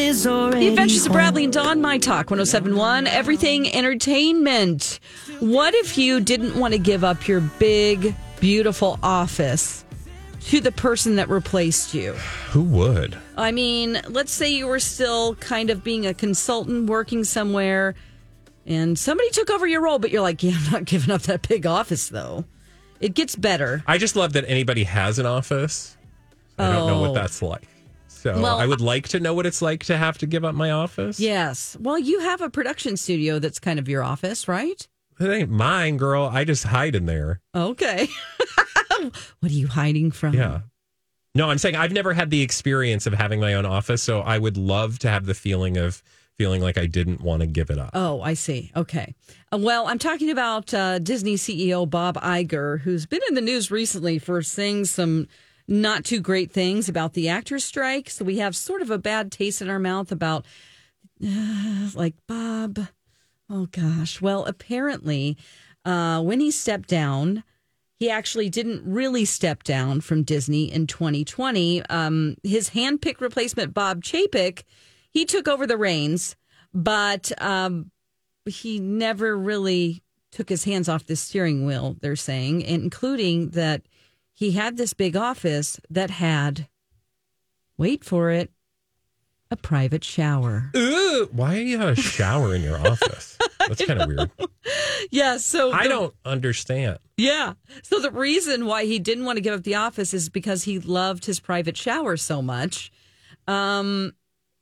The Adventures of Bradley and Dawn, My Talk 1071, Everything Entertainment. What if you didn't want to give up your big, beautiful office to the person that replaced you? Who would? I mean, let's say you were still kind of being a consultant working somewhere and somebody took over your role, but you're like, yeah, I'm not giving up that big office though. It gets better. I just love that anybody has an office. I don't know Oh. what that's like. So Well, I would like to know what it's like to have to give up my office. Yes. Well, you have a production studio that's kind of your office, right? It ain't mine, girl. I just hide in there. Okay. what are you hiding from? Yeah. No, I'm saying I've never had the experience of having my own office, so I would love to have the feeling of feeling like I didn't want to give it up. Oh, I see. Okay. Uh, well, I'm talking about uh, Disney CEO Bob Iger, who's been in the news recently for saying some not too great things about the actors' strike. So we have sort of a bad taste in our mouth about, uh, like, Bob. Oh, gosh. Well, apparently, uh, when he stepped down, he actually didn't really step down from Disney in 2020. Um, his handpicked replacement, Bob Chapek, he took over the reins, but um, he never really took his hands off the steering wheel, they're saying, including that he had this big office that had, wait for it, a private shower. Ooh, why do you have a shower in your office? That's kind of weird. Yeah, so I the- don't understand. Yeah. So the reason why he didn't want to give up the office is because he loved his private shower so much. Um,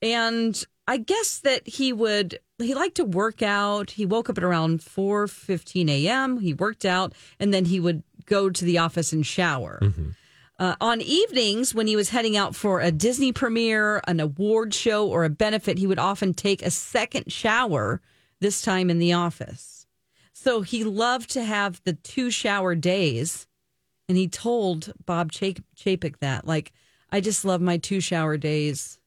and I guess that he would he liked to work out. He woke up at around four fifteen a.m. He worked out, and then he would go to the office and shower. Uh, on evenings, when he was heading out for a Disney premiere, an award show, or a benefit, he would often take a second shower, this time in the office. So he loved to have the two shower days. And he told Bob Chap- Chapek that, like, I just love my two shower days.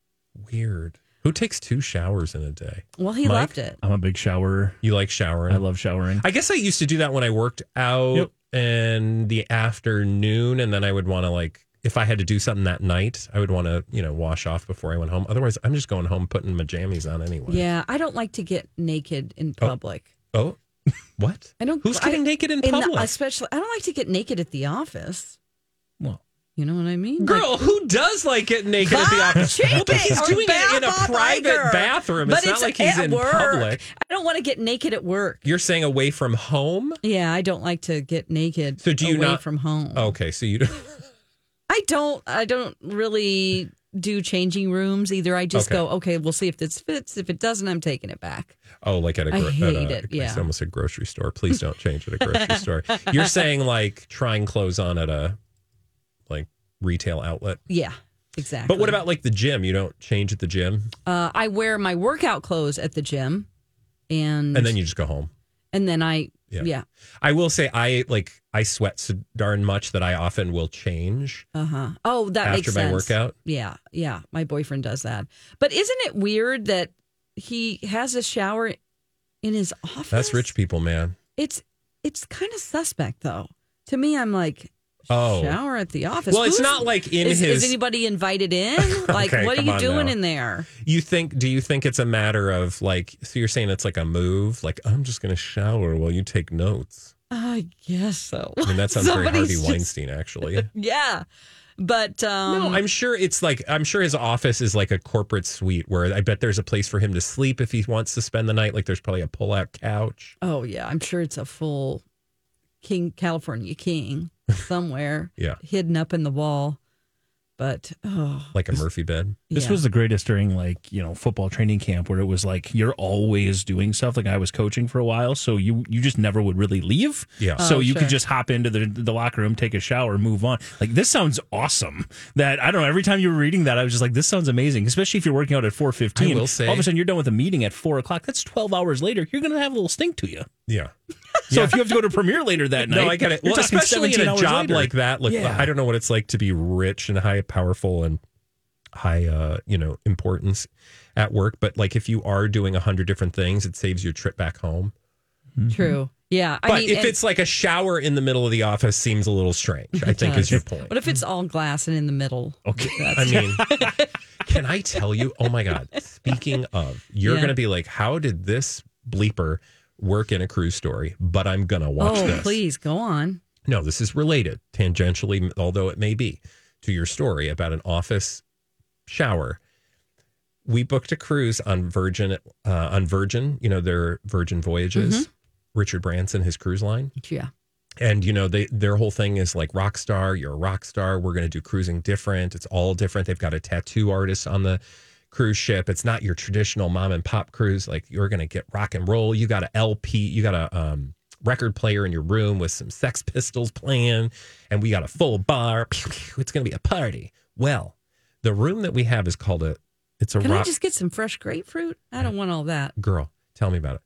Weird. Who takes two showers in a day? Well, he Mike? loved it. I'm a big shower. You like showering? I love showering. I guess I used to do that when I worked out Yep. In the afternoon, and then I would want to like if I had to do something that night, I would want to you know wash off before I went home. Otherwise, I'm just going home putting my jammies on anyway. Yeah, I don't like to get naked in oh. public. Oh, what? I don't. Who's getting I- naked in the- public? especially, I don't like to get naked at the office. well, You know what I mean? Girl, who does like getting naked at the office? Chapek But he's doing it in a Bob private Iger. bathroom. But It's not like he's in work. public. I don't want to get naked at work. You're saying away from home? Yeah, I don't like to get naked. So do you away not- from home? Okay, so you don't. I don't. I don't really do changing rooms either. I just Okay. go, okay, we'll see if this fits. If it doesn't, I'm taking it back. Oh, like at a, I gro- hate at a it, I yeah. almost a grocery store. Please don't change at a grocery store. You're saying like trying clothes on at a like retail outlet. Yeah, exactly. But what about like the gym? You don't change at the gym, Uh, I wear my workout clothes at the gym, and and then you just go home. and then I Yeah. yeah, I will say I like I sweat so darn much that I often will change uh huh. Oh, that after makes my sense. workout. Yeah, yeah. My boyfriend does that. But isn't it weird that he has a shower in his office? That's rich people, man. It's it's kind of suspect though. To me, I'm like. Oh. Shower at the office. Well, it's not like in is, his- is anybody invited in? Like, Okay, what are you doing now. in there? You think? Do you think it's a matter of like? So you're saying it's like a move? Like I'm just going to shower while you take notes. I guess so. I mean, that sounds very Harvey just- Weinstein, actually. Yeah. But um, No, I'm sure it's like I'm sure his office is like a corporate suite where I bet there's a place for him to sleep if he wants to spend the night. Like there's probably a pull-out couch. oh yeah, I'm sure it's a full King California King somewhere, Yeah. hidden up in the wall. But oh, like a Murphy bed. This yeah. was the greatest during like you know football training camp where it was like you're always doing stuff. Like I was coaching for a while, so you you just never would really leave. Yeah. So Oh, you sure. could just hop into the the locker room, take a shower, move on. Like this sounds awesome. That I don't know. Every time you were reading that, I was just like, this sounds amazing. Especially if you're working out at four fifteen. I will say- all of a sudden you're done with a meeting at four o'clock. That's twelve hours later. You're gonna have a little stink to you. Yeah. So if you have to go to premiere later that night, No, I get it. Well, especially in a job later. like that. Like Yeah. I don't know what it's like to be rich and high, powerful, and high, uh, you know, importance at work. But like if you are doing a hundred different things, it saves your trip back home. true. Yeah, I But mean, if and- it's like a shower in the middle of the office, seems a little strange. I think is your point. What if it's all glass and in the middle? Okay. I mean, can I tell you? Oh my God. Speaking of, you're Yeah. going to be like, how did this bleeper work in a cruise story? But I'm going to watch oh, this. please go on. No, this is related tangentially, although it may be, to your story about an office shower. We booked a cruise on Virgin, uh, on Virgin, you know, their Virgin Voyages, Richard Branson, his cruise line. Yeah. And, you know, they their whole thing is like rock star, you're a rock star. We're going to do cruising different. It's all different. They've got a tattoo artist on the cruise ship. It's not your traditional mom and pop cruise. Like you're going to get rock and roll. You got a LP, you got a um, record player in your room with some Sex Pistols playing, and we got a full bar. It's going to be a party. Well, the room that we have is called a. It's a Can I just get some fresh grapefruit? I don't want all that. girl. Tell me about it.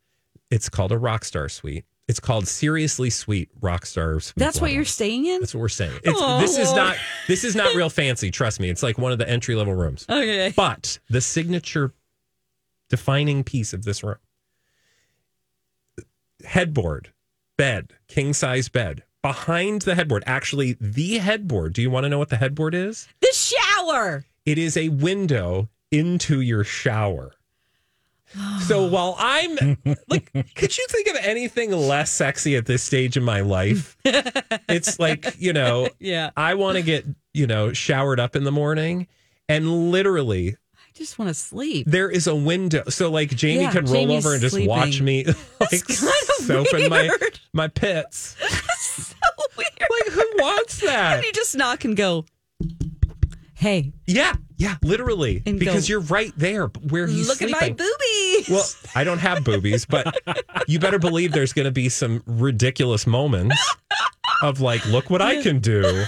It's called a Rockstar Suite. It's called Seriously Sweet Rockstar Suite. That's what you're staying in? That's what we're saying. It's, this is not this is not real fancy. Trust me. It's like one of the entry level rooms. Okay. But the signature defining piece of this room headboard, bed, king size bed. Behind the headboard, actually, the headboard. Do you want to know what the headboard is? The shower. It is a window into your shower. So while I'm like, could you think of anything less sexy at this stage in my life? It's like, you know, Yeah. I want to get, you know, showered up in the morning. And literally, I just want to sleep. there is a window. So, like, Jamie Yeah, can roll Jamie's over and just sleeping. watch me, like, soap in my, weird. my pits. so weird. Like, who wants that? And you just knock and go, hey, Yeah, yeah, literally. And because go, you're right there where he's look sleeping. at my boobies. Well, I don't have boobies, but you better believe there's going to be some ridiculous moments of like, look what I can do.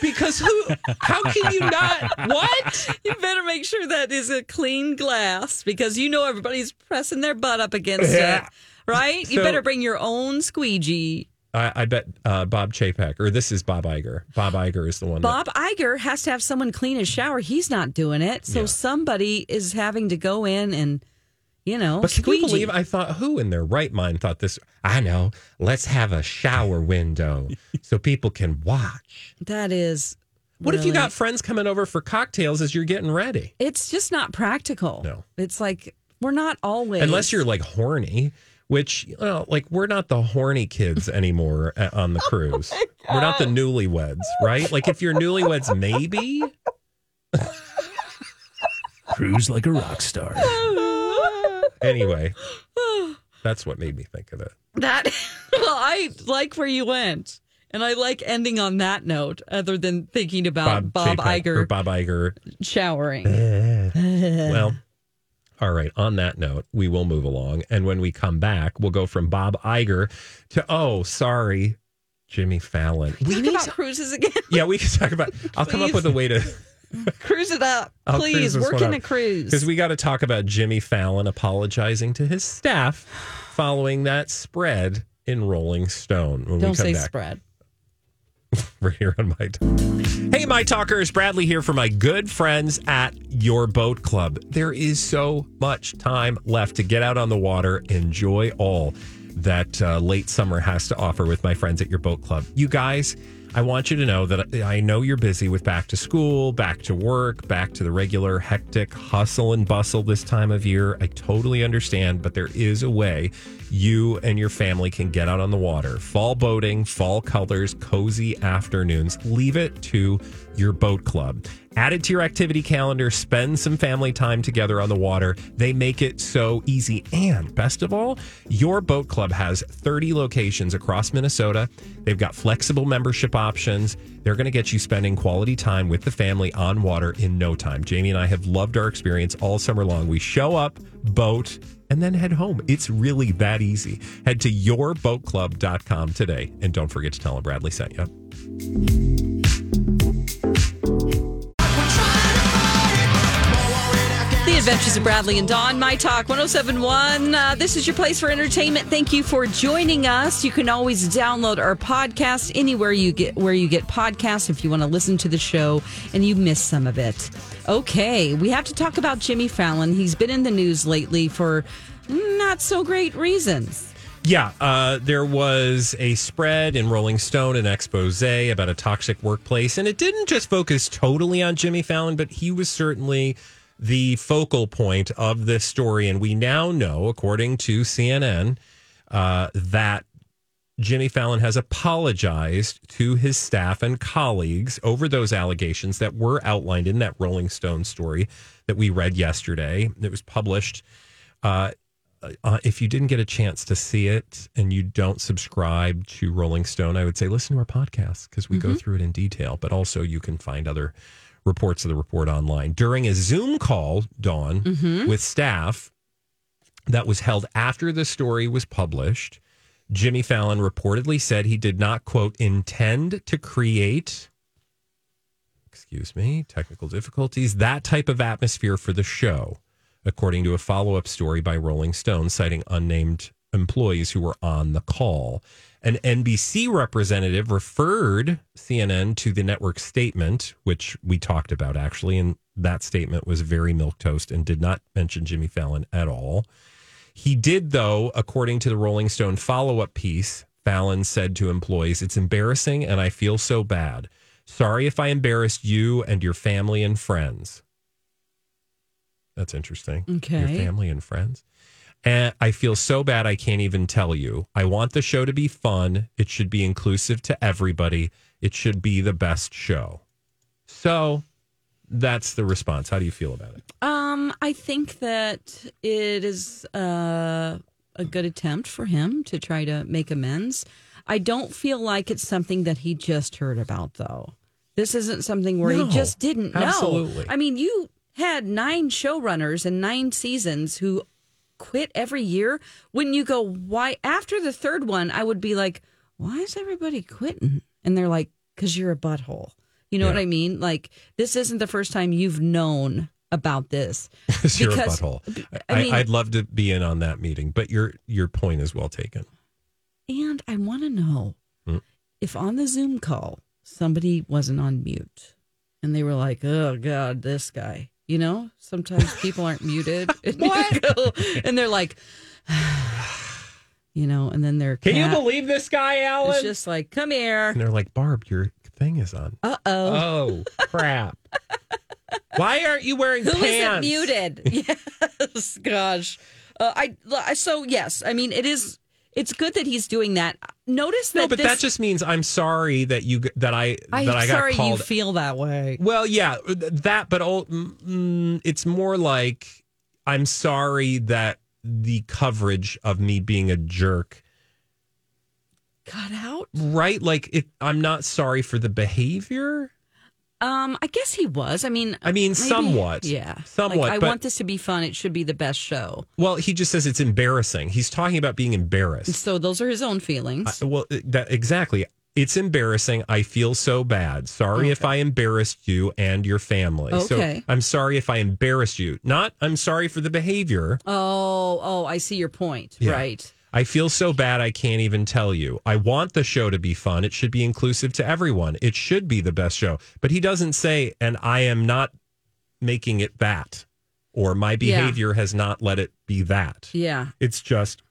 Because who? How can you not? What? you better make sure that is a clean glass because you know everybody's pressing their butt up against Yeah. it. Right? you So- better bring your own squeegee. I, I bet uh, Bob Chapek, or this is Bob Iger. Bob Iger is the one. Bob Iger has to have someone clean his shower. He's not doing it. So Yeah. somebody is having to go in and, you know, That, but can squeegee. you believe? I thought who in their right mind thought this? I know. Let's have a shower window so people can watch. that is. What if you got friends coming over for cocktails as you're getting ready? It's just not practical. No. It's like we're not always. Unless you're like horny, which you know, like we're not the horny kids anymore uh, on the oh cruise. we're not the newlyweds, right? Like if you're newlyweds, maybe. Cruise like a rock star. Anyway, that's what made me think of it. that. well, I like where you went. And I like ending on that note, other than thinking about Bob, Chapek or Iger Bob Iger. showering. Well, all right. On that note, we will move along, and when we come back, we'll go from Bob Iger to oh, sorry, Jimmy Fallon. We Talk need about to- cruises again. yeah, we can talk about. I'll come up with a way to. Cruise it up, I'll please. this Work one in a cruise. Because we got to talk about Jimmy Fallon apologizing to his staff following that spread in Rolling Stone. When Don't we come say back, spread. We're here on my. Hey, my talkers, Bradley here for my good friends at Your Boat Club. There is so much time left to get out on the water, enjoy all that uh, late summer has to offer with my friends at Your Boat Club. You guys. I want you to know that I know you're busy with back to school, back to work, back to the regular hectic hustle and bustle this time of year. I totally understand, but there is a way you and your family can get out on the water. Fall boating, fall colors, cozy afternoons. Leave it to your boat club. Add it to your activity calendar, spend some family time together on the water. They make it so easy. And best of all, your boat club has 30 locations across Minnesota. They've got flexible membership options. They're going to get you spending quality time with the family on water in no time. Jamie and I have loved our experience all summer long. We show up, boat, and then head home. It's really that easy. Head to yourboatclub.com today. And don't forget to tell them Bradley sent you. The Adventures of Bradley and Dawn, My Talk 1071. Uh, this is your place for entertainment. Thank you for joining us. You can always download our podcast anywhere you get where you get podcasts if you want to listen to the show and you miss some of it. Okay, we have to talk about Jimmy Fallon. He's been in the news lately for not so great reasons. Yeah, uh, there was a spread in Rolling Stone, an expose about a toxic workplace, and it didn't just focus totally on Jimmy Fallon, but he was certainly the focal point of this story. And we now know, according to CNN, uh, that Jimmy Fallon has apologized to his staff and colleagues over those allegations that were outlined in that Rolling Stone story that we read yesterday. It was published. Uh, uh, if you didn't get a chance to see it and you don't subscribe to Rolling Stone, I would say listen to our podcast because we go through it in detail. But also, you can find other reports of the report online during a Zoom call, Dawn, with staff that was held after the story was published. Jimmy Fallon reportedly said he did not, quote, intend to create, excuse me, technical difficulties, that type of atmosphere for the show, according to a follow up story by Rolling Stone citing unnamed employees who were on the call. An NBC representative referred CNN to the network statement, which we talked about actually, and that statement was very milquetoast and did not mention Jimmy Fallon at all. He did, though, according to the Rolling Stone follow up piece, Fallon said to employees, It's embarrassing and I feel so bad. Sorry if I embarrassed you and your family and friends. That's interesting. Okay. Your family and friends. And I feel so bad I can't even tell you. I want the show to be fun. It should be inclusive to everybody. It should be the best show. So that's the response. How do you feel about it? Um, I think that it is uh, a good attempt for him to try to make amends. I don't feel like it's something that he just heard about, though. This isn't something where No, he just didn't know. absolutely. I mean, you had nine showrunners and nine seasons who quit every year. Wouldn't you go, why? After the third one, I would be like, why is everybody quitting? And they're like, because you're a butthole. You know Yeah. what I mean? Like, this isn't the first time you've known about this. You're a butthole. I I mean- I'd love to be in on that meeting, but your your point is well taken. And I want to know Hmm. if on the Zoom call somebody wasn't on mute and they were like, "Oh God, this guy." You know, sometimes people aren't muted, and, go- and they're like, you know, and then they're Can you believe this guy, Alan? It's just like, "Come here." and they're like, Barb, your thing is on. Uh oh. Oh crap! Why aren't you wearing Who pants? isn't muted? yes, gosh. Uh, I so yes. I mean, it is. It's good that he's doing that. Notice that. No, but this, that just means I'm sorry that you that I I'm that I got sorry called. you feel that way. well, yeah, that, but all, mm, it's more like I'm sorry that the coverage of me being a jerk, Cut out. right? Like it, I'm not sorry for the behavior. Um, I guess he was. I mean, I mean, maybe- somewhat. Yeah, Somewhat, Like, I but- want this to be fun. It should be the best show. Well, he just says it's embarrassing. He's talking about being embarrassed. So those are his own feelings. I- well, that exactly. It's embarrassing. I feel so bad. Sorry if I embarrassed you and your family. Okay. So I'm sorry if I embarrassed you. Not I'm sorry for the behavior. oh, oh, I see your point. Yeah. Right. I feel so bad I can't even tell you. I want the show to be fun. It should be inclusive to everyone. It should be the best show. But he doesn't say, and I am not making it that, or my Yeah. behavior has not let it be that. Yeah. It's just,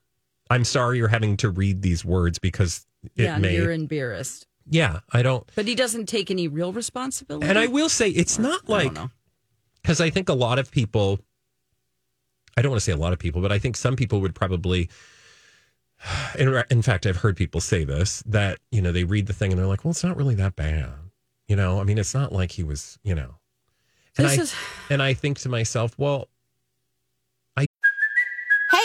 I'm sorry you're having to read these words because it yeah. may. You're embarrassed, yeah, I don't. but he doesn't take any real responsibility. And I will say, it's not like because I think a lot of people, I don't want to say a lot of people, but I think some people would probably, in, in fact, I've heard people say this that, you know, they read the thing and they're like, well, it's not really that bad. You know, I mean, it's not like he was, you know. And This I is- and I think to myself, well,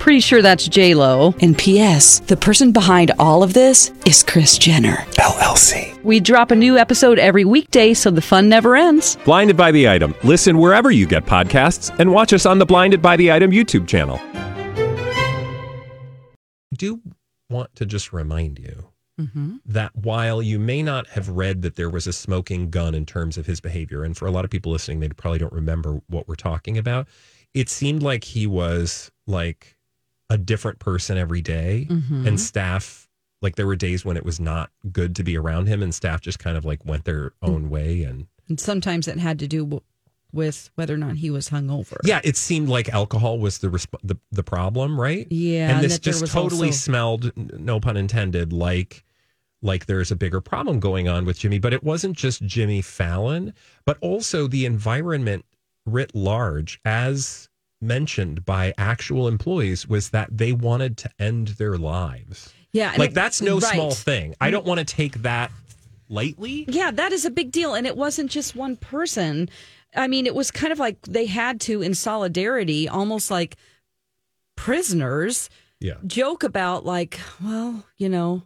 Pretty sure that's J Lo. And P.S. The person behind all of this is Kris Jenner. LLC. We drop a new episode every weekday, so the fun never ends. Blinded by the item. Listen wherever you get podcasts, and watch us on the Blinded by the Item YouTube channel. I do want to just remind you mm-hmm. that while you may not have read that there was a smoking gun in terms of his behavior, and for a lot of people listening, they probably don't remember what we're talking about. It seemed like he was like a different person every day, mm-hmm. and staff like there were days when it was not good to be around him, and staff just kind of like went their mm. own way and. And sometimes it had to do w- with whether or not he was hungover. Yeah, it seemed like alcohol was the resp- the, the problem, right? Yeah, and and this that there just was totally also- smelled, n- no pun intended, like like there's a bigger problem going on with Jimmy. But it wasn't just Jimmy Fallon, but also the environment writ large, as mentioned by actual employees, was that they wanted to end their lives. Yeah. Like it- that's no small thing. I don't mm. want to take that lightly. Yeah, that is a big deal. And it wasn't just one person. I mean, it was kind of like they had to, in solidarity, almost like prisoners, Yeah. joke about, like, well, you know,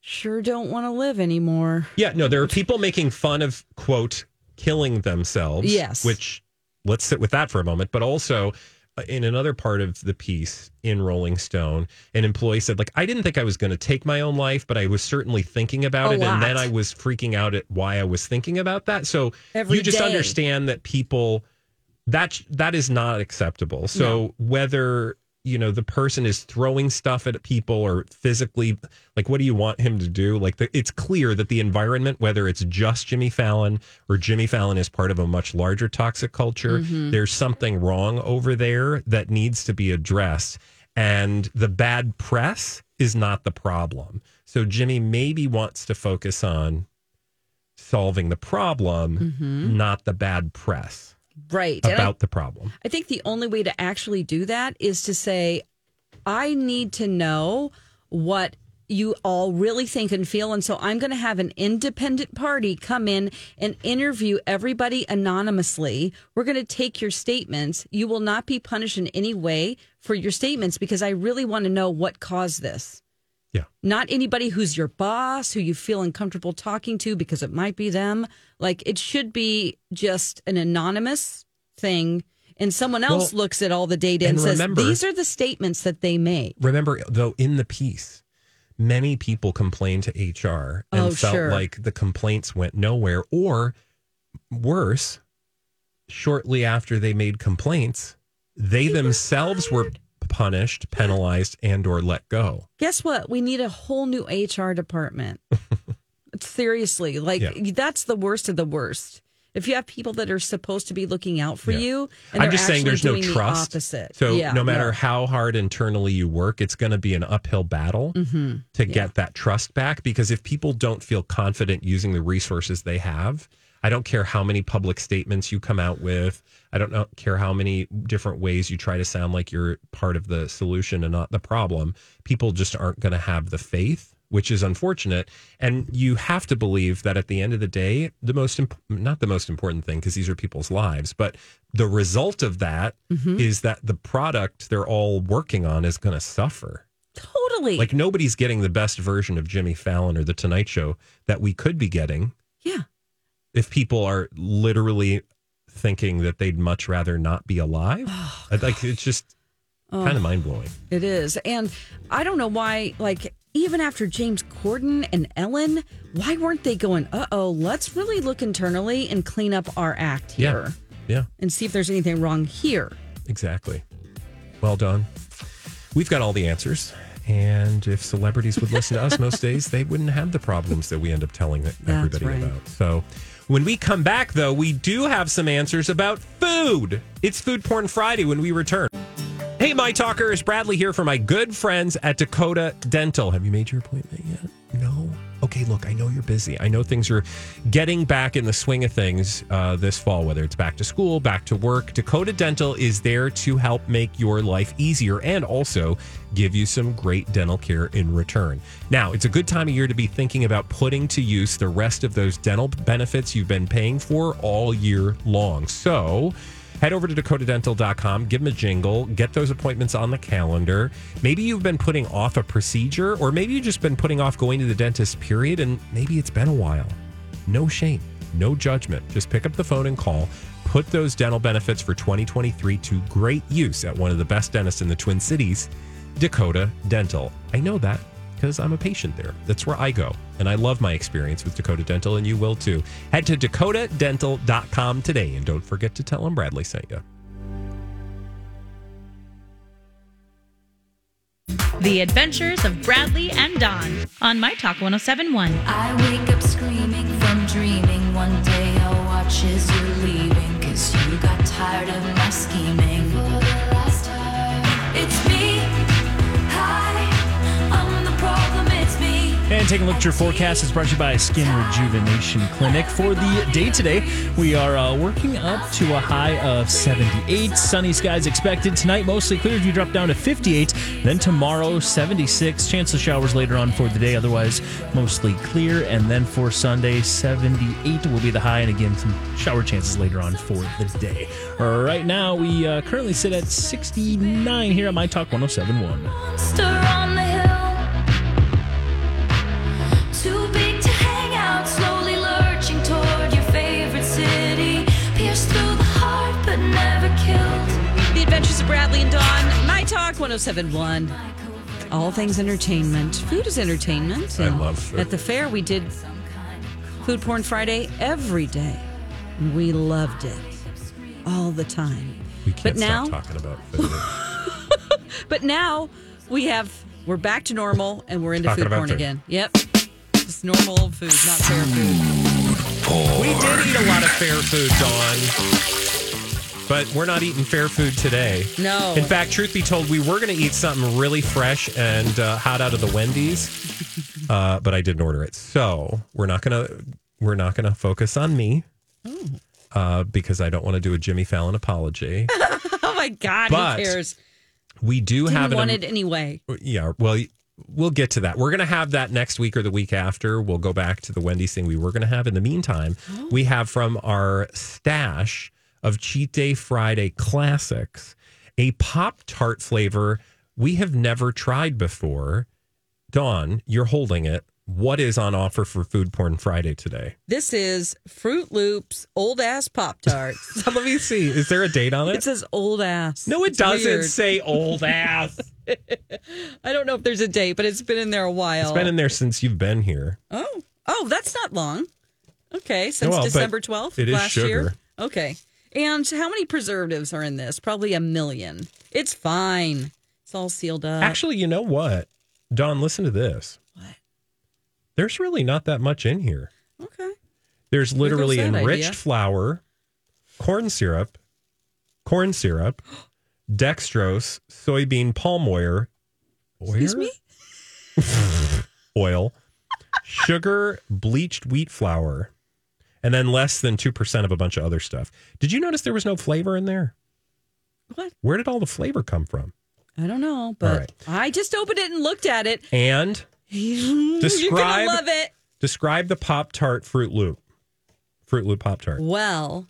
sure don't want to live anymore. Yeah, no, there are people making fun of quote killing themselves. Yes. Which let's sit with that for a moment. But also uh, in another part of the piece in Rolling Stone, an employee said, like, I didn't think I was going to take my own life, but I was certainly thinking about A it. And then. I was freaking out at why I was thinking about that. So Every you just day. understand that people that that is not acceptable. So whether you know the person is throwing stuff at people or physically like what do you want him to do? Like the, it's clear that the environment whether it's just jimmy fallon or jimmy fallon is part of a much larger toxic culture mm-hmm. there's something wrong over there that needs to be addressed. And the bad press is not the problem. So jimmy maybe wants to focus on solving the problem mm-hmm. not the bad press Right. And I- about the problem I think the only way to actually do that is to say, I need to know what you all really think and feel. And so I'm going to have an independent party come in and interview everybody anonymously. We're going to take your statements. You will not be punished in any way for your statements because I really want to know what caused this. Yeah. Not anybody who's your boss, who you feel uncomfortable talking to because it might be them. Like it should be just an anonymous thing. And someone else Well, looks at all the data and, and says, remember- these are the statements that they made. Remember, though, in the piece, many people complained to HR and Oh, felt sure. like the complaints went nowhere, or worse, shortly after they made complaints, they themselves were punished, penalized, and or let go. Guess what? We need a whole new HR department. Seriously, like Yeah. that's the worst of the worst. If you have people that are supposed to be looking out for Yeah. you, and I'm just saying there's no the trust. opposite. So Yeah, no matter how hard internally you work, it's going to be an uphill battle Mm-hmm. to get that trust back. Because if people don't feel confident using the resources they have, I don't care how many public statements you come out with. I don't know, care how many different ways you try to sound like you're part of the solution and not the problem. People just aren't going to have the faith, which is unfortunate. And you have to believe that at the end of the day, the most imp- not the most important thing because these are people's lives, but the result of that mm-hmm. is that the product they're all working on is going to suffer. totally. Like nobody's getting the best version of Jimmy Fallon or the Tonight Show that we could be getting yeah. If people are literally thinking that they'd much rather not be alive. Oh, like it's just kind of mind blowing. It is. And I don't know why, like, even after James Corden and Ellen, why weren't they going, uh oh, let's really look internally and clean up our act here Yeah, and see if there's anything wrong here? exactly. Well done. We've got all the answers. And if celebrities would listen to us most days, they wouldn't have the problems that we end up telling everybody right. about. So when we come back, though, we do have some answers about food. It's Food Porn Friday when we return. Hey, my talkers, Bradley here for my good friends at Dakota Dental. Have you made your appointment yet? No. Okay, look, I know you're busy. I know things are getting back in the swing of things uh, this fall, whether it's back to school, back to work. Dakota Dental is there to help make your life easier and also give you some great dental care in return. Now, it's a good time of year to be thinking about putting to use the rest of those dental benefits you've been paying for all year long. So, Head over to dakotadental.com, give them a jingle, get those appointments on the calendar. Maybe you've been putting off a procedure, or maybe you've just been putting off going to the dentist, period, and maybe it's been a while. No shame, no judgment. Just pick up the phone and call. Put those dental benefits for 2023 to great use at one of the best dentists in the Twin Cities, Dakota Dental. I know that because I'm a patient there. That's where I go. And I love my experience with Dakota Dental, and you will too. Head to dakotadental.com today and don't forget to tell them Bradley sent you. The Adventures of Bradley and Dawn on My Talk 1071. I wake up screaming from dreaming. One day I'll watch as you're leaving. Cause you got tired of And taking a look at your forecast is brought to you by Skin Rejuvenation Clinic. For the day today, we are uh, working up to a high of 78. Sunny skies expected. Tonight, mostly clear. You drop down to 58. Then tomorrow, 76. Chance of showers later on for the day. Otherwise, mostly clear. And then for Sunday, 78 will be the high. And again, some shower chances later on for the day. Right now, we uh, currently sit at 69 here at My Talk 1071. 1071. All things entertainment. Food is entertainment. I love food. At the fair, we did Food Porn Friday every day. We loved it all the time. We can't But now- stop talking about food. But now we have, we're back to normal and we're into Talking food porn food. again. Yep. Just normal old food, not fair food. we did eat a lot of fair food, Dawn. But we're not eating fair food today. No. In fact, truth be told, we were going to eat something really fresh and uh, hot out of the Wendy's, uh, but I didn't order it. So we're not gonna we're not gonna focus on me uh, because I don't want to do a Jimmy Fallon apology. Oh my God, But- who cares? We do Didn't have an want it anyway. yeah. Well, we'll get to that. We're going to have that next week or the week after. We'll go back to the Wendy's thing we were going to have. In the meantime, we have from our stash of Cheat Day Friday classics a Pop Tart flavor we have never tried before. Dawn, you're holding it. What is on offer for Food Porn Friday today? This is Froot Loops old ass Pop Tarts. Let me see. Is there a date on it? it says old ass. no, it It's doesn't weird. say old ass. I don't know if there's a date, but it's been in there a while. It's been in there since you've been here. Oh, oh, that's not long. Okay, since Well, December twelfth it is last year. sugar. Okay, and how many preservatives are in this? Probably a million. It's fine. It's all sealed up. Actually, you know what? Dawn, listen to this. What? There's really not that much in here. okay. There's literally enriched idea. flour, corn syrup, corn syrup, dextrose, soybean palm oil, Excuse me. oil, sugar, bleached wheat flour, and then less than 2% of a bunch of other stuff. Did you notice there was no flavor in there? What? Where did all the flavor come from? I don't know, but right. I just opened it and looked at it. And You're Describe- gonna love it. describe the Pop Tart Froot Loop. Froot Loop Pop Tart. Well,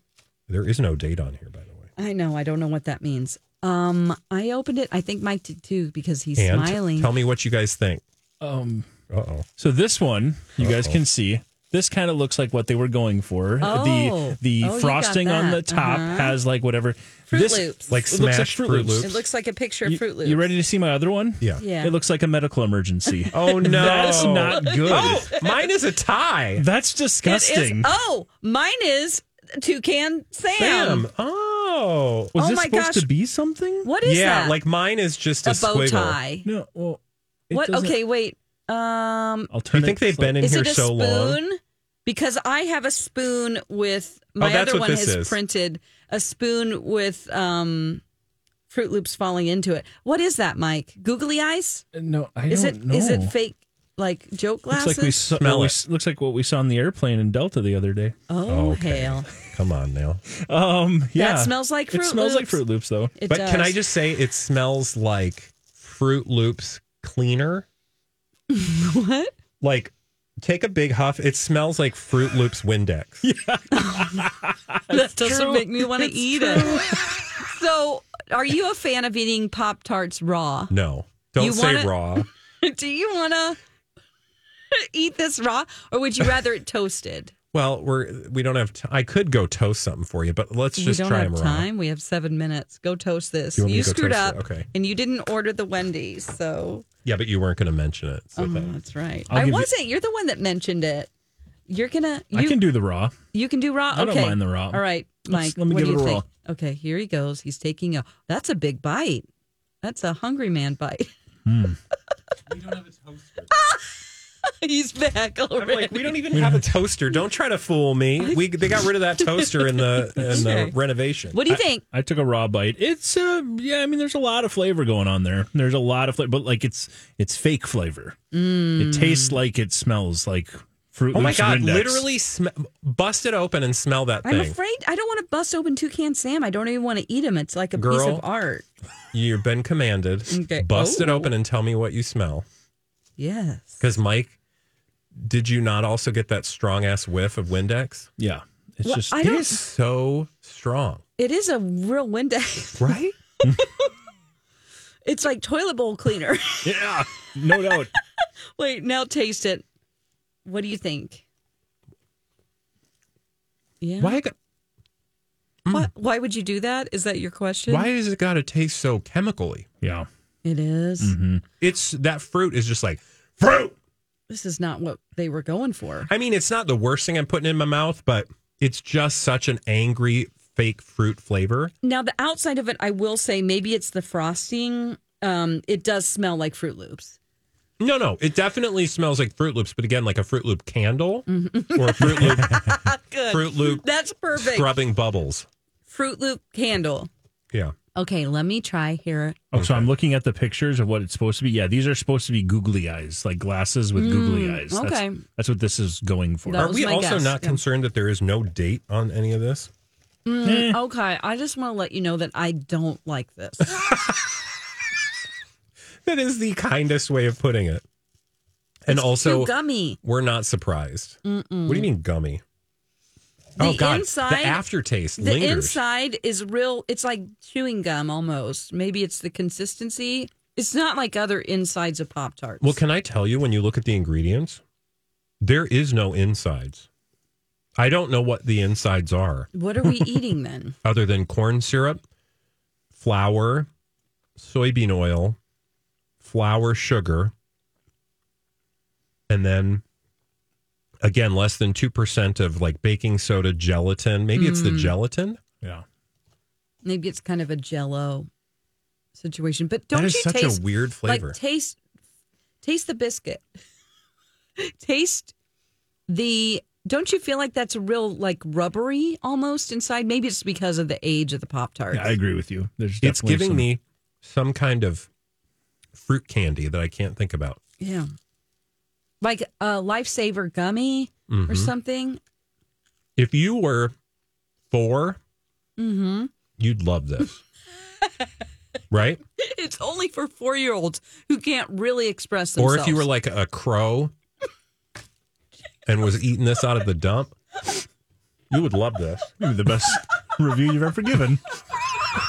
There is no date on here, by the way. I know. I don't know what that means. Um, I opened it. I think Mike did too because he's And smiling. tell me what you guys think. Um, Uh oh. so this one, you guys Uh-oh. can see. This kind of looks like what they were going for. Oh. the the Oh, frosting on the top Uh-huh. has like whatever. Fruit this Loops. Like it looks smashed Fruit Froot Loops. Loops. It looks like a picture of You, Froot Loops. you ready to see my other one? Yeah. Yeah. It looks like a medical emergency. Oh no, That's not good. Oh, mine is a tie. That's It is- disgusting. oh, mine is Toucan Sam. Sam. Oh, Was oh this my supposed gosh. to be something? What is yeah. that? Yeah, like mine is just a, a bow squiggle. tie. No. Well, it What? Okay, wait. Um, I'll Do you think they've been in is here it a so spoon? long? Because I have a spoon with my Oh, other one has is. printed a spoon with um Froot Loops falling into it. What is that, Mike? Googly eyes? No, I Is don't it know. is it fake like joke Looks glasses? like we saw, Smell what we it. looks like what we saw on the airplane in Delta the other day. oh Okay. hell! Come on now. Um, yeah, smells like Fruit It smells like Froot Loops, though. It but does. can I just say it smells like Froot Loops cleaner? what? Like take a big huff. It smells like Froot Loops Windex. That doesn't make me want to eat it. so, are you a fan of eating Pop Tarts raw? No, don't You say wanna- raw. Do you want to eat this raw, or would you rather it toasted? Well, we're we don't have. T- I could go toast something for you, but let's we just don't try have them raw. time. We have seven minutes. Go toast this. You You to screwed up, it? Okay. and you didn't order the Wendy's. So Yeah, but you weren't going to mention it. So oh, that- that's right. I'll I wasn't. You're the one that mentioned it. You're gonna. You I can do the raw. You can do raw. I don't okay. mind the raw. All right, Let's- Mike. let me what give do you it a think? Okay, here he goes. He's taking a. That's a big bite. That's a hungry man bite. Hmm. He's back I'm already. like, we don't even have a toaster. Don't try to fool me. We they got rid of that toaster in the in the Okay. renovation. What do you think? I took a raw bite. It's uh yeah, I mean there's a lot of flavor going on there. There's a lot of flavor, but like it's it's fake flavor. It tastes like it smells like fruit. Oh my Loops god! Windex. Literally, sm- bust it open and smell that I'm thing. afraid I don't want to bust open two toucan Sam. I don't even want to eat him. It's like a piece Girl. of art. You've been commanded. Okay. Bust it Oh. open and tell me what you smell. Yes. Because Mike, did you not also get that strong ass whiff of Windex? Yeah. It's Well, just I It so strong, It is a real Windex. right? It's like toilet bowl cleaner. yeah, no doubt. Wait, now taste it. What do you think? Yeah. why? got- Why, why would you do that? Is that your question? Why has it got to taste so chemically? Yeah. It is. Mm-hmm. It's that fruit is just like fruit. This is not what they were going for. I mean, it's not the worst thing I'm putting in my mouth, but it's just such an angry fake fruit flavor. Now, the outside of it, I will say, maybe it's the frosting. Um, it does smell like Froot Loops. No, no, it definitely smells like Froot Loops, but again, like a Froot Loop candle or a Froot Loop Good. Froot Loop That's perfect. scrubbing bubbles. Froot Loop candle. Yeah. Okay, let me try here. Oh, so I'm looking at the pictures of what it's supposed to be. Yeah, these are supposed to be googly eyes, like glasses with googly eyes. That's, okay. that's what this is going for. That Are we also guess, not yeah. concerned that there is no date on any of this? Mm, okay, I just want to let you know that I don't like this. That is the kindest way of putting it. And It's also, too gummy. we're not surprised. What do you mean gummy? The oh God, inside, the aftertaste The lingers. inside is real. It's like chewing gum almost. Maybe it's the consistency. It's not like other insides of Pop Tarts. Well, can I tell you when you look at the ingredients, there is no insides. I don't know what the insides are what are we eating then? other than corn syrup, flour, soybean oil, flour, sugar, and then again less than 2% of like baking soda, gelatin. Maybe it's the Mm. gelatin. Yeah. Maybe it's kind of a Jello situation. But don't is you such a weird flavor. Like taste, taste the biscuit. taste the. Don't you feel like that's a real like rubbery almost inside? Maybe it's because of the age of the Pop Tarts. Yeah, I agree with you. There's It's giving some- me some kind of fruit candy that I can't think about. Yeah. Like a lifesaver gummy or Mhm. something. If you were 4 Mm-hmm. you'd love this. right? It's only for four year olds who can't really express themselves. Or if you were like a crow and was eating this out of the dump, you would love this. Maybe the best review you've ever given.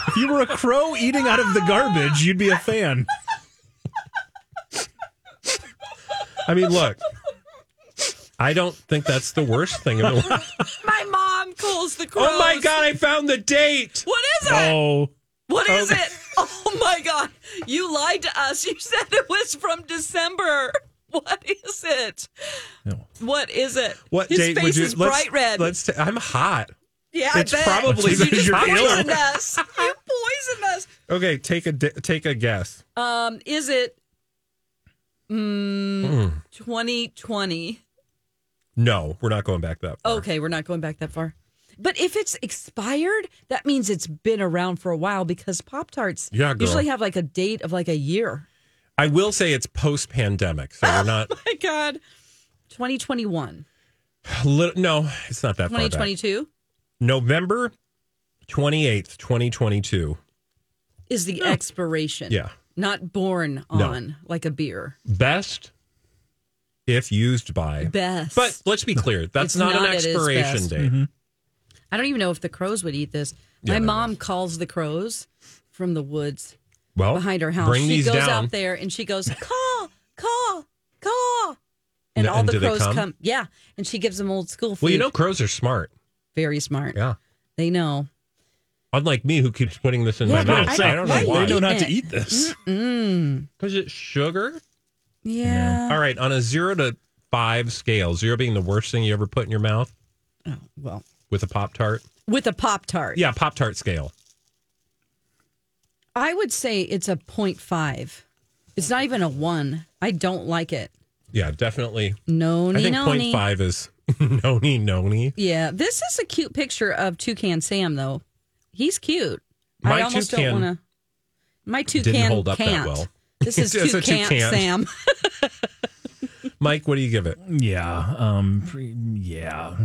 If you were a crow eating out of the garbage, you'd be a fan. I mean, look, I don't think that's the worst thing in the world. My mom calls the crows. Oh my god, I found the date. What is it? Oh, What is Okay. it? Oh my God. You lied to us. You said it was from December. What is it? No. What is it? What His date face would you? is let's- bright red. Let's. i I'm hot. yeah, I it's probably you just your poisoned us. You poisoned us. Okay, take a take a guess. Um, is it mm, Hmm. 2020? No, we're not going back that far. Okay, we're not going back that far. But if it's expired, that means it's been around for a while because Pop Tarts Yeah, girl. usually have like a date of like a year. I will say it's post pandemic, so we're not. My God. 2021, Li- no, it's not that far back. 2022 November twenty eighth, twenty twenty two. is the expiration. Yeah. Not born No. on like a beer. Best if used by. Best. But let's be clear, that's not, not an expiration date. Mm-hmm. I don't even know if the crows would eat this. Yeah, My mom calls the crows from the woods Well, behind her house. Bring she these goes down. out there and she goes, caw, caw, caw. And all and the crows come? come? Yeah. And she gives them old school food. Well, you know, crows are smart. Very smart. Yeah. They know. Unlike me, who keeps putting this in Yeah, my mouth. I I, don't don't- know why why. they know not to eat this. Mm. Because it's sugar. Yeah. All right, on a zero to five scale, zero being the worst thing you ever put in your mouth Oh, well, with a Pop Tart. with a Pop Tart. Yeah, Pop Tart scale. I would say it's a 0.5. It's not even a one. I don't like it. Yeah, definitely. No, I think no, point five is noni noni. Yeah, this is a cute picture of Toucan Sam, though. He's cute. My I almost toucan don't want to. My toucan Didn't hold up that can't. well. This is It's a toucan, toucan. Sam. Mike, what do you give it? Yeah, um, yeah,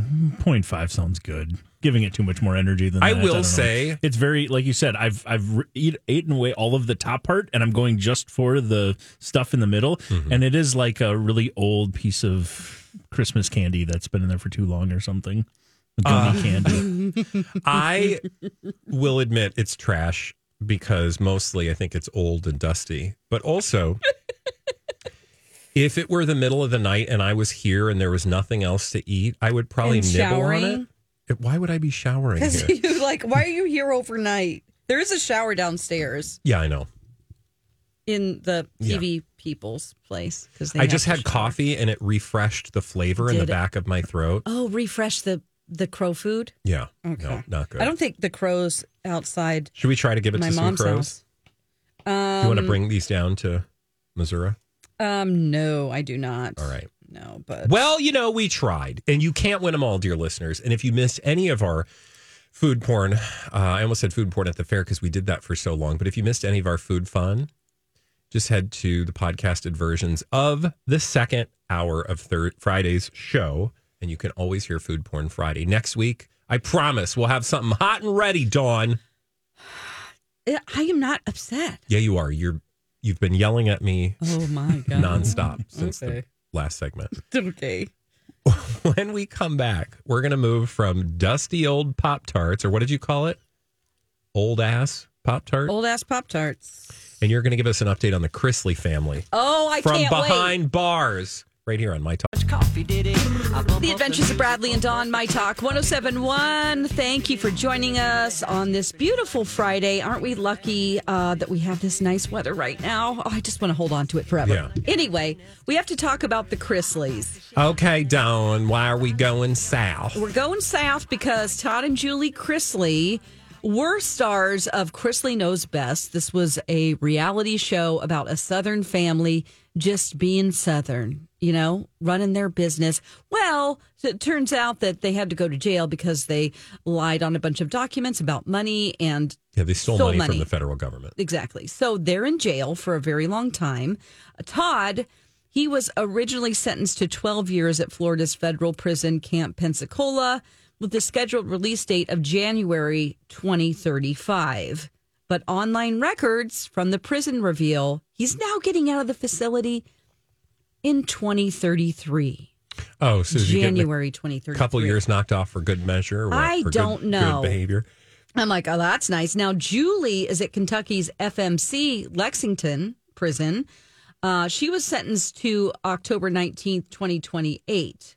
0.5 sounds good. Giving it too much more energy than I that, will don't know. say- it's very like you said. I've I've eat, eaten away all of the top part, and I'm going just for the stuff in the middle. Mm-hmm. And it is like a really old piece of Christmas candy that's been in there for too long or something. A Uh, candy. I will admit it's trash because mostly I think it's old and dusty. But also, if it were the middle of the night and I was here and there was nothing else to eat, I would probably And nibble on showering? it. It- Why would I be showering Because here? you like, why are you here overnight? There is a shower downstairs Yeah, I know. in the. TV people's place. Because I just had coffee and it refreshed the flavor in the Did it? back of my throat. Oh, refresh the the crow food. Yeah. Okay. No, not good. I don't think the crows outside Should we try to give it my to some mom's crows? house. Um, you want to bring these down to Missouri? Um, no, I do not. All right. No, but Well, you know, we tried, and you can't win them all, dear listeners. And if you missed any of our food porn, uh, I almost said food porn at the fair because we did that for so long. But if you missed any of our food fun, just head to the podcasted versions of the second hour of third Friday's show, and you can always hear Food Porn Friday. Next week, I promise we'll have something hot and ready, Dawn. I am not upset. Yeah, you are. You're you've been yelling at me Oh my god, nonstop since Okay. the last segment. okay. when we come back, we're going to move from dusty old Pop Tarts, or what did you call it? Old ass Pop Tart. Old ass Pop Tarts. And you're going to give us an update on the Chrisley family Oh, I from can't From behind wait. bars right here on My Talk. The Adventures of Bradley and Dawn, My Talk 1071. Thank you for joining us on this beautiful Friday. Aren't we lucky uh, that we have this nice weather right now? Oh, I just want to hold on to it forever. Yeah. Anyway, we have to talk about the Chrisleys. Okay, Dawn, why are we going south? We're going south because Todd and Julie Chrisley were stars of Chrisley Knows Best. This was a reality show about a Southern family just being Southern, you know, running their business. Well, it turns out that they had to go to jail because they lied on a bunch of documents about money and Yeah, they stole, Stole money, money. from the federal government. Exactly. So they're in jail for a very long time. Todd, he was originally sentenced to 12 years at Florida's federal prison, Camp Pensacola, with the scheduled release date of January 2035. But online records from the prison reveal he's now getting out of the facility in 2033. Oh, so is he getting January a 2033. couple years knocked off for good measure? Or? I don't know. Good behavior. I'm like, oh, that's nice. Now, Julie is at Kentucky's FMC Lexington prison. Uh, she was sentenced to October 19th, 2028.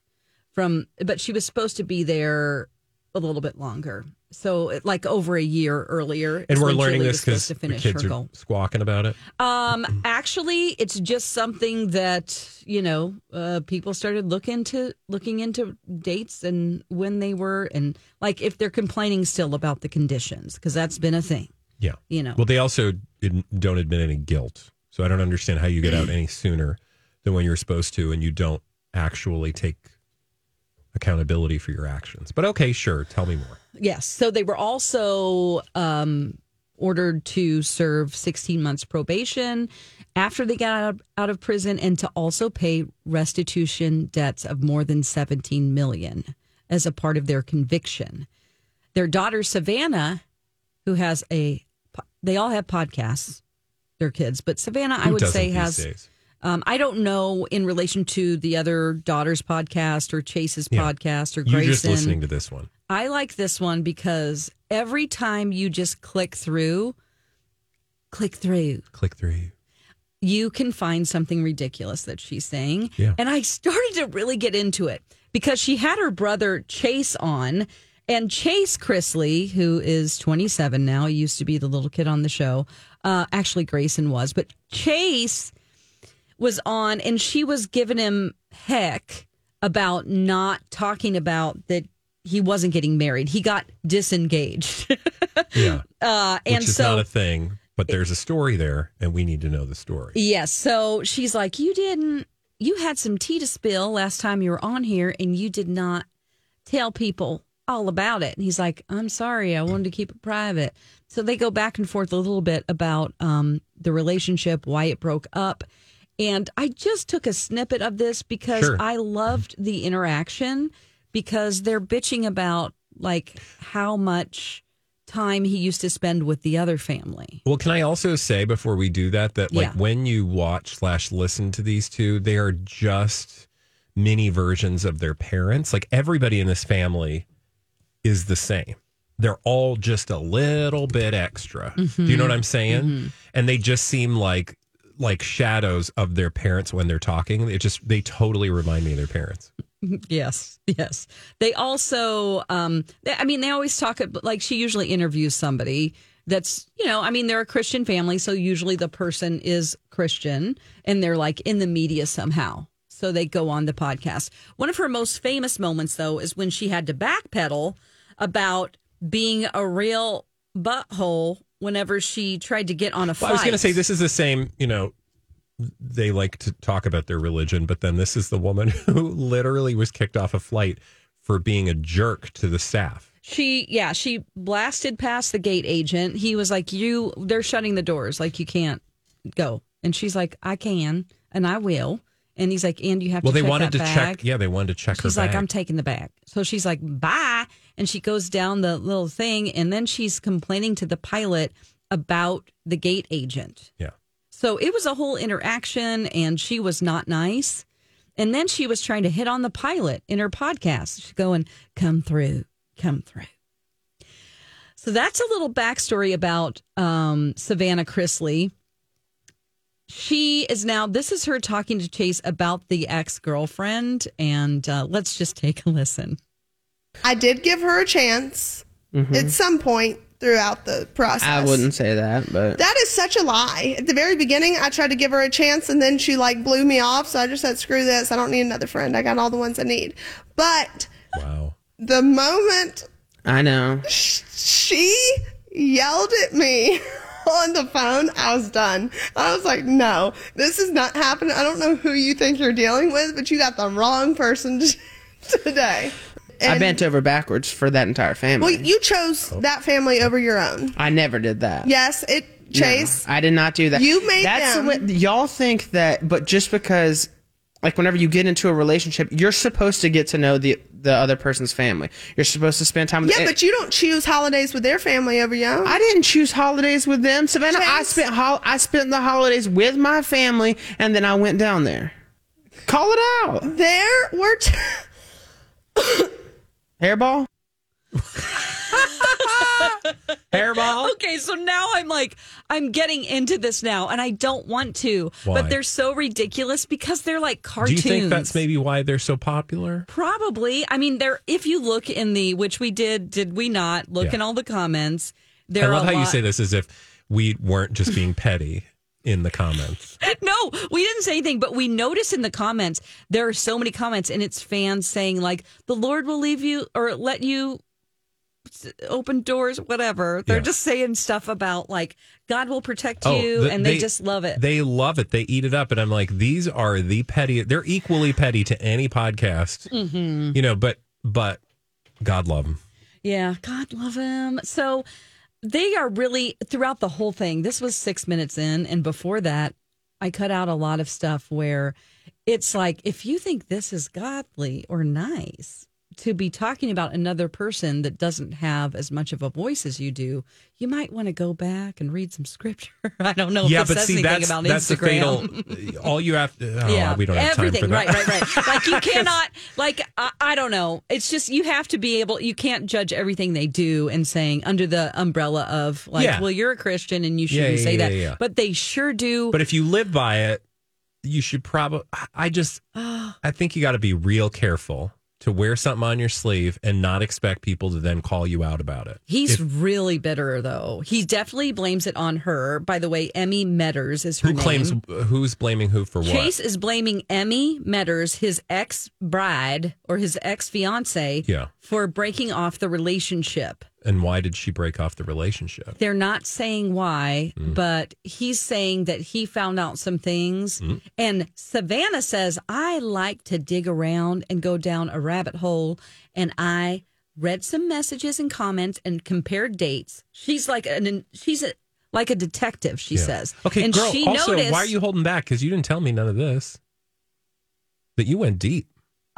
from, but she was supposed to be there a little bit longer. So, like over a year earlier. And we're learning Julie this because the kids are goal. squawking about it. Um, actually, it's just something that you know uh, people started looking to looking into dates and when they were, and like if they're complaining still about the conditions because that's been a thing. Yeah. You know. Well, they also don't admit any guilt. So I don't understand how you get out any sooner than when you're supposed to and you don't actually take accountability for your actions. But okay, sure. Tell me more. Yes. So they were also um, ordered to serve 16 months probation after they got out of, out of prison and to also pay restitution debts of more than 17 million as a part of their conviction. Their daughter Savannah, who has a, they all have podcasts. Their kids, but Savannah, I would say has. days? Um, I don't know in relation to the other daughter's podcast or Chase's Yeah. podcast or You're Grayson. just listening to this one. I like this one because every time you just click through, click through, Click through. you can find something ridiculous that she's saying. Yeah. And I started to really get into it because she had her brother Chase on. And Chase Chrisley, who is 27 now, he used to be the little kid on the show. Uh, actually, Grayson was, but Chase was on and she was giving him heck about not talking about that he wasn't getting married. He got disengaged. Yeah. uh, and Which is so not a thing, but there's a story there and we need to know the story. Yes. So she's like, You didn't, you had some tea to spill last time you were on here and you did not tell people all about it. And he's like, I'm sorry. I wanted to keep it private. So they go back and forth a little bit about um, the relationship, why it broke up. And I just took a snippet of this because Sure. I loved the interaction because they're bitching about like how much time he used to spend with the other family. Well, can I also say before we do that that like Yeah. when you watch slash listen to these two, they are just mini versions of their parents. Like everybody in this family is the same. They're all just a little bit extra. Do you know mm-hmm. what I'm saying? Mm-hmm. And they just seem like like shadows of their parents when they're talking. It just they totally remind me of their parents. Yes, yes. They also, um, they, I mean, they always talk like she usually interviews somebody that's, you know, I mean, they're a Christian family, so usually the person is Christian and they're like in the media somehow. So they go on the podcast. One of her most famous moments, though, is when she had to backpedal about being a real butthole whenever she tried to get on a Well, flight. I was going to say this is the same, you know, they like to talk about their religion, but then this is the woman who literally was kicked off a flight for being a jerk to the staff. She, yeah, she blasted past the gate agent. He was like, "You, they're shutting the doors. Like you can't go." And she's like, "I can, and I will." And he's like, "And you have Well, to." they check wanted that to bag. check. Yeah, they wanted to check She's like, bag. "I'm taking the bag." So she's like, "Bye," and she goes down the little thing, and then she's complaining to the pilot about the gate agent. yeah. So it was a whole interaction, and she was not nice. And then she was trying to hit on the pilot in her podcast. She's going, "Come through, come through." So that's a little backstory about um, Savannah Chrisley. She is now. This is her talking to Chase about the ex girlfriend, and uh, let's just take a listen. I did give her a chance mm-hmm. at some point throughout the process. I wouldn't say that, but That is such a lie. At the very beginning, I tried to give her a chance and then she like blew me off. So I just said, screw this. I don't need another friend. I got all the ones I need. But Wow. the moment I know. she yelled at me on the phone, I was done. I was like, no, this is not happening. I don't know who you think you're dealing with, but you got the wrong person today. I bent over backwards for that entire family. Well, you chose oh. that family over your own. I never did that. Yes, it Chase. No, I did not do that. You made That's them. the way y'all think that, but just because, like, whenever you get into a relationship, you're supposed to get to know the the other person's family. You're supposed to spend time with. Them. Yeah, but you don't choose holidays with their family over your own. I didn't choose holidays with them, Savannah. I spent hol- I spent the holidays with my family, and then I went down there. Call it out, There were t- hairball. Hairball. Okay, so now I'm like, I'm getting into this now, and I don't want to, Why? but they're so ridiculous because they're like cartoons. Do cartoons. you think that's maybe why they're so popular? Probably. I mean, there. If you look in the, which we did, did we not look Yeah. in all the comments? There I love are how a you lot- say this as if we weren't just being petty in the comments. No, we didn't say anything, but we notice in the comments there are so many comments, and it's fans saying like, "The Lord will leave you or let you." Open doors, whatever. They're Yeah. just saying stuff about like God will protect Oh, you, the- and they, just love it. They love it. They eat it up, and I'm like, these are the petty. They're equally petty to any podcast, Mhm. you know. But but God love them. Yeah, God love him. So they are really throughout the whole thing. This was six minutes in, and before that, I cut out a lot of stuff where it's like if you think this is godly or nice to be talking about another person that doesn't have as much of a voice as you do, you might want to go back and read some scripture. I don't know if yeah, it but says see, anything that's about that's the fatal. All you have to. Oh, yeah, we don't have everything. time for that. Right, right, right. like you cannot, like I, I don't know. It's just you have to be able. You can't judge everything they do and saying under the umbrella of like, Yeah. well, you're a Christian and you shouldn't yeah, say yeah, that. yeah. But they sure do. But if you live by it, you should probably. I just. I think you got to be real careful to wear something on your sleeve and not expect people to then call you out about it. He's If- really bitter though. He definitely blames it on her. By the way, Emmy Medders is her who name. claims who's blaming who for what? Chase is blaming Emmy Medders, his ex bride or his ex fiance, Yeah. for breaking off the relationship. And why did she break off the relationship? They're not saying why, Mm. but he's saying that he found out some things. Mm. And Savannah says, I like to dig around and go down a rabbit hole. And I read some messages and comments and compared dates. She's like an she's a like a detective, she Yeah. says. Okay, and girl. she also, noticed why are you holding back? Because you didn't tell me none of this. That you went deep.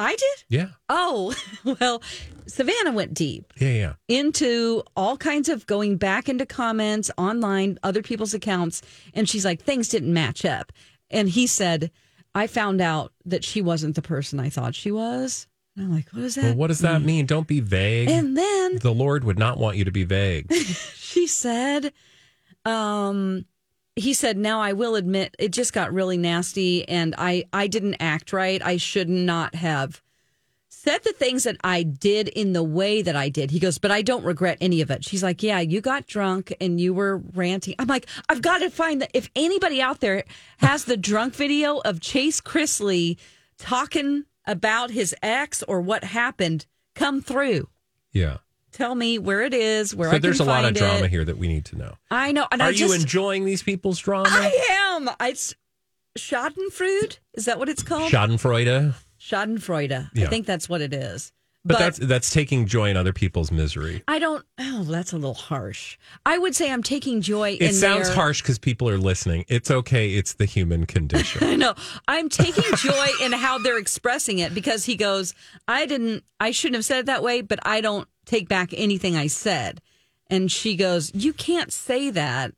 I did? Yeah, Oh, well, Savannah went deep. yeah, yeah. into all kinds of going back into comments online, other people's accounts. And she's like, things didn't match up. And he said, I found out that she wasn't the person I thought she was. And I'm like, what is that? Well, what does that mean? Don't be vague. And then the Lord would not want you to be vague. she said, um, he said, now I will admit it just got really nasty and I, I didn't act right. I should not have said the things that I did in the way that I did. He goes, but I don't regret any of it. She's like, yeah, you got drunk and you were ranting. I'm like, I've got to find that if anybody out there has the drunk video of Chase Chrisley talking about his ex or what happened, come through. Yeah. Tell me where it is, where so I can there's a lot of drama it. here that we need to know. I know. And Are I you enjoying these people's drama? I am. It's Schadenfreude. Is that what it's called? Schadenfreude. Schadenfreude. I think that's what it is. But, that's that's taking joy in other people's misery. I don't. Oh, that's a little harsh. I would say I'm taking joy. In. It sounds their- harsh because people are listening. It's okay. It's the human condition. I know. I'm taking joy in how they're expressing it because he goes, I didn't, I shouldn't have said it that way, but I don't take back anything I said. And she goes, You can't say that.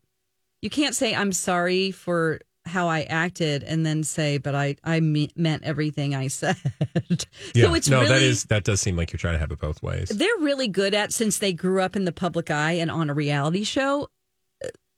You can't say, I'm sorry for how I acted and then say, but I, I me- meant everything I said. yeah. So it's no, really, that is that does seem like you're trying to have it both ways. they're really good at since they grew up in the public eye and on a reality show,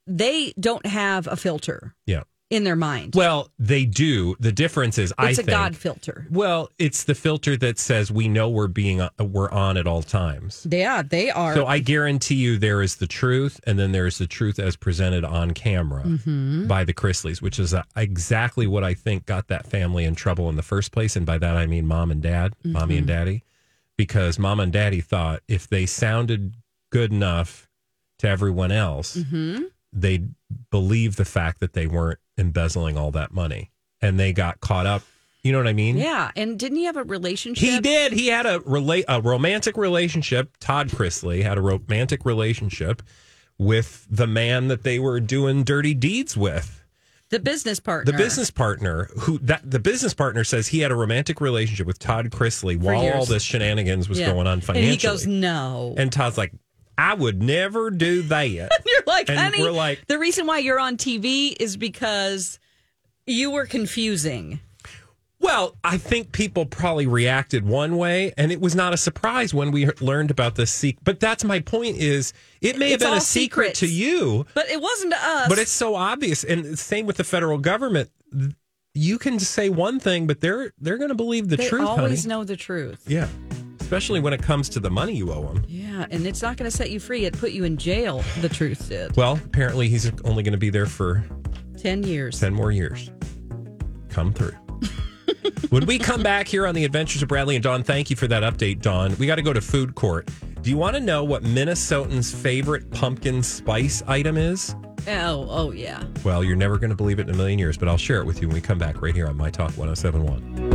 they don't have a filter Yeah. In their mind. Well, they do. The difference is, I think it's a think. God filter. Well, it's the filter that says we know we're being uh, we're on at all times. Yeah, they are. So I guarantee you there is the truth, and then there is the truth as presented on camera Mhm. by the Chrisleys, which is uh, exactly what I think got that family in trouble in the first place. And by that I mean mom and dad, mommy and Mhm. daddy, because mom and daddy thought if they sounded good enough to everyone else, hmm they believed the fact that they weren't embezzling all that money, and they got caught up. You know what I mean? Yeah, and didn't he have a relationship? He did. He had a relate a romantic relationship. Todd Chrisley had a romantic relationship with the man that they were doing dirty deeds with. The business partner. The business partner who that the business partner says he had a romantic relationship with Todd Chrisley For while all this shenanigans was Yeah. going on financially. And he goes, no. And Todd's like, I would never do that. You're like, And honey, we're like- the reason why you're on TV is because you were confusing. Well, I think people probably reacted one way, and it was not a surprise when we learned about this secret. But that's my point: is it may It's have been a secret secrets. to you, But it wasn't to us. but it's so obvious. And same with the federal government. You can say one thing, but they're they're going to believe the they truth, always honey. know the truth. Yeah, especially when it comes to the money you owe them. Yeah, and it's not going to set you free. It put you in jail. The truth did. Well, apparently he's only going to be there for Ten years. 10 more years. Come through. when we come back here on the Adventures of Bradley and Dawn, thank you for that update, Dawn. We got to go to food court. Do you want to know what Minnesotans' favorite pumpkin spice item is? Oh, oh yeah. Well, you're never going to believe it in a million years, but I'll share it with you when we come back right here on My Talk 1071.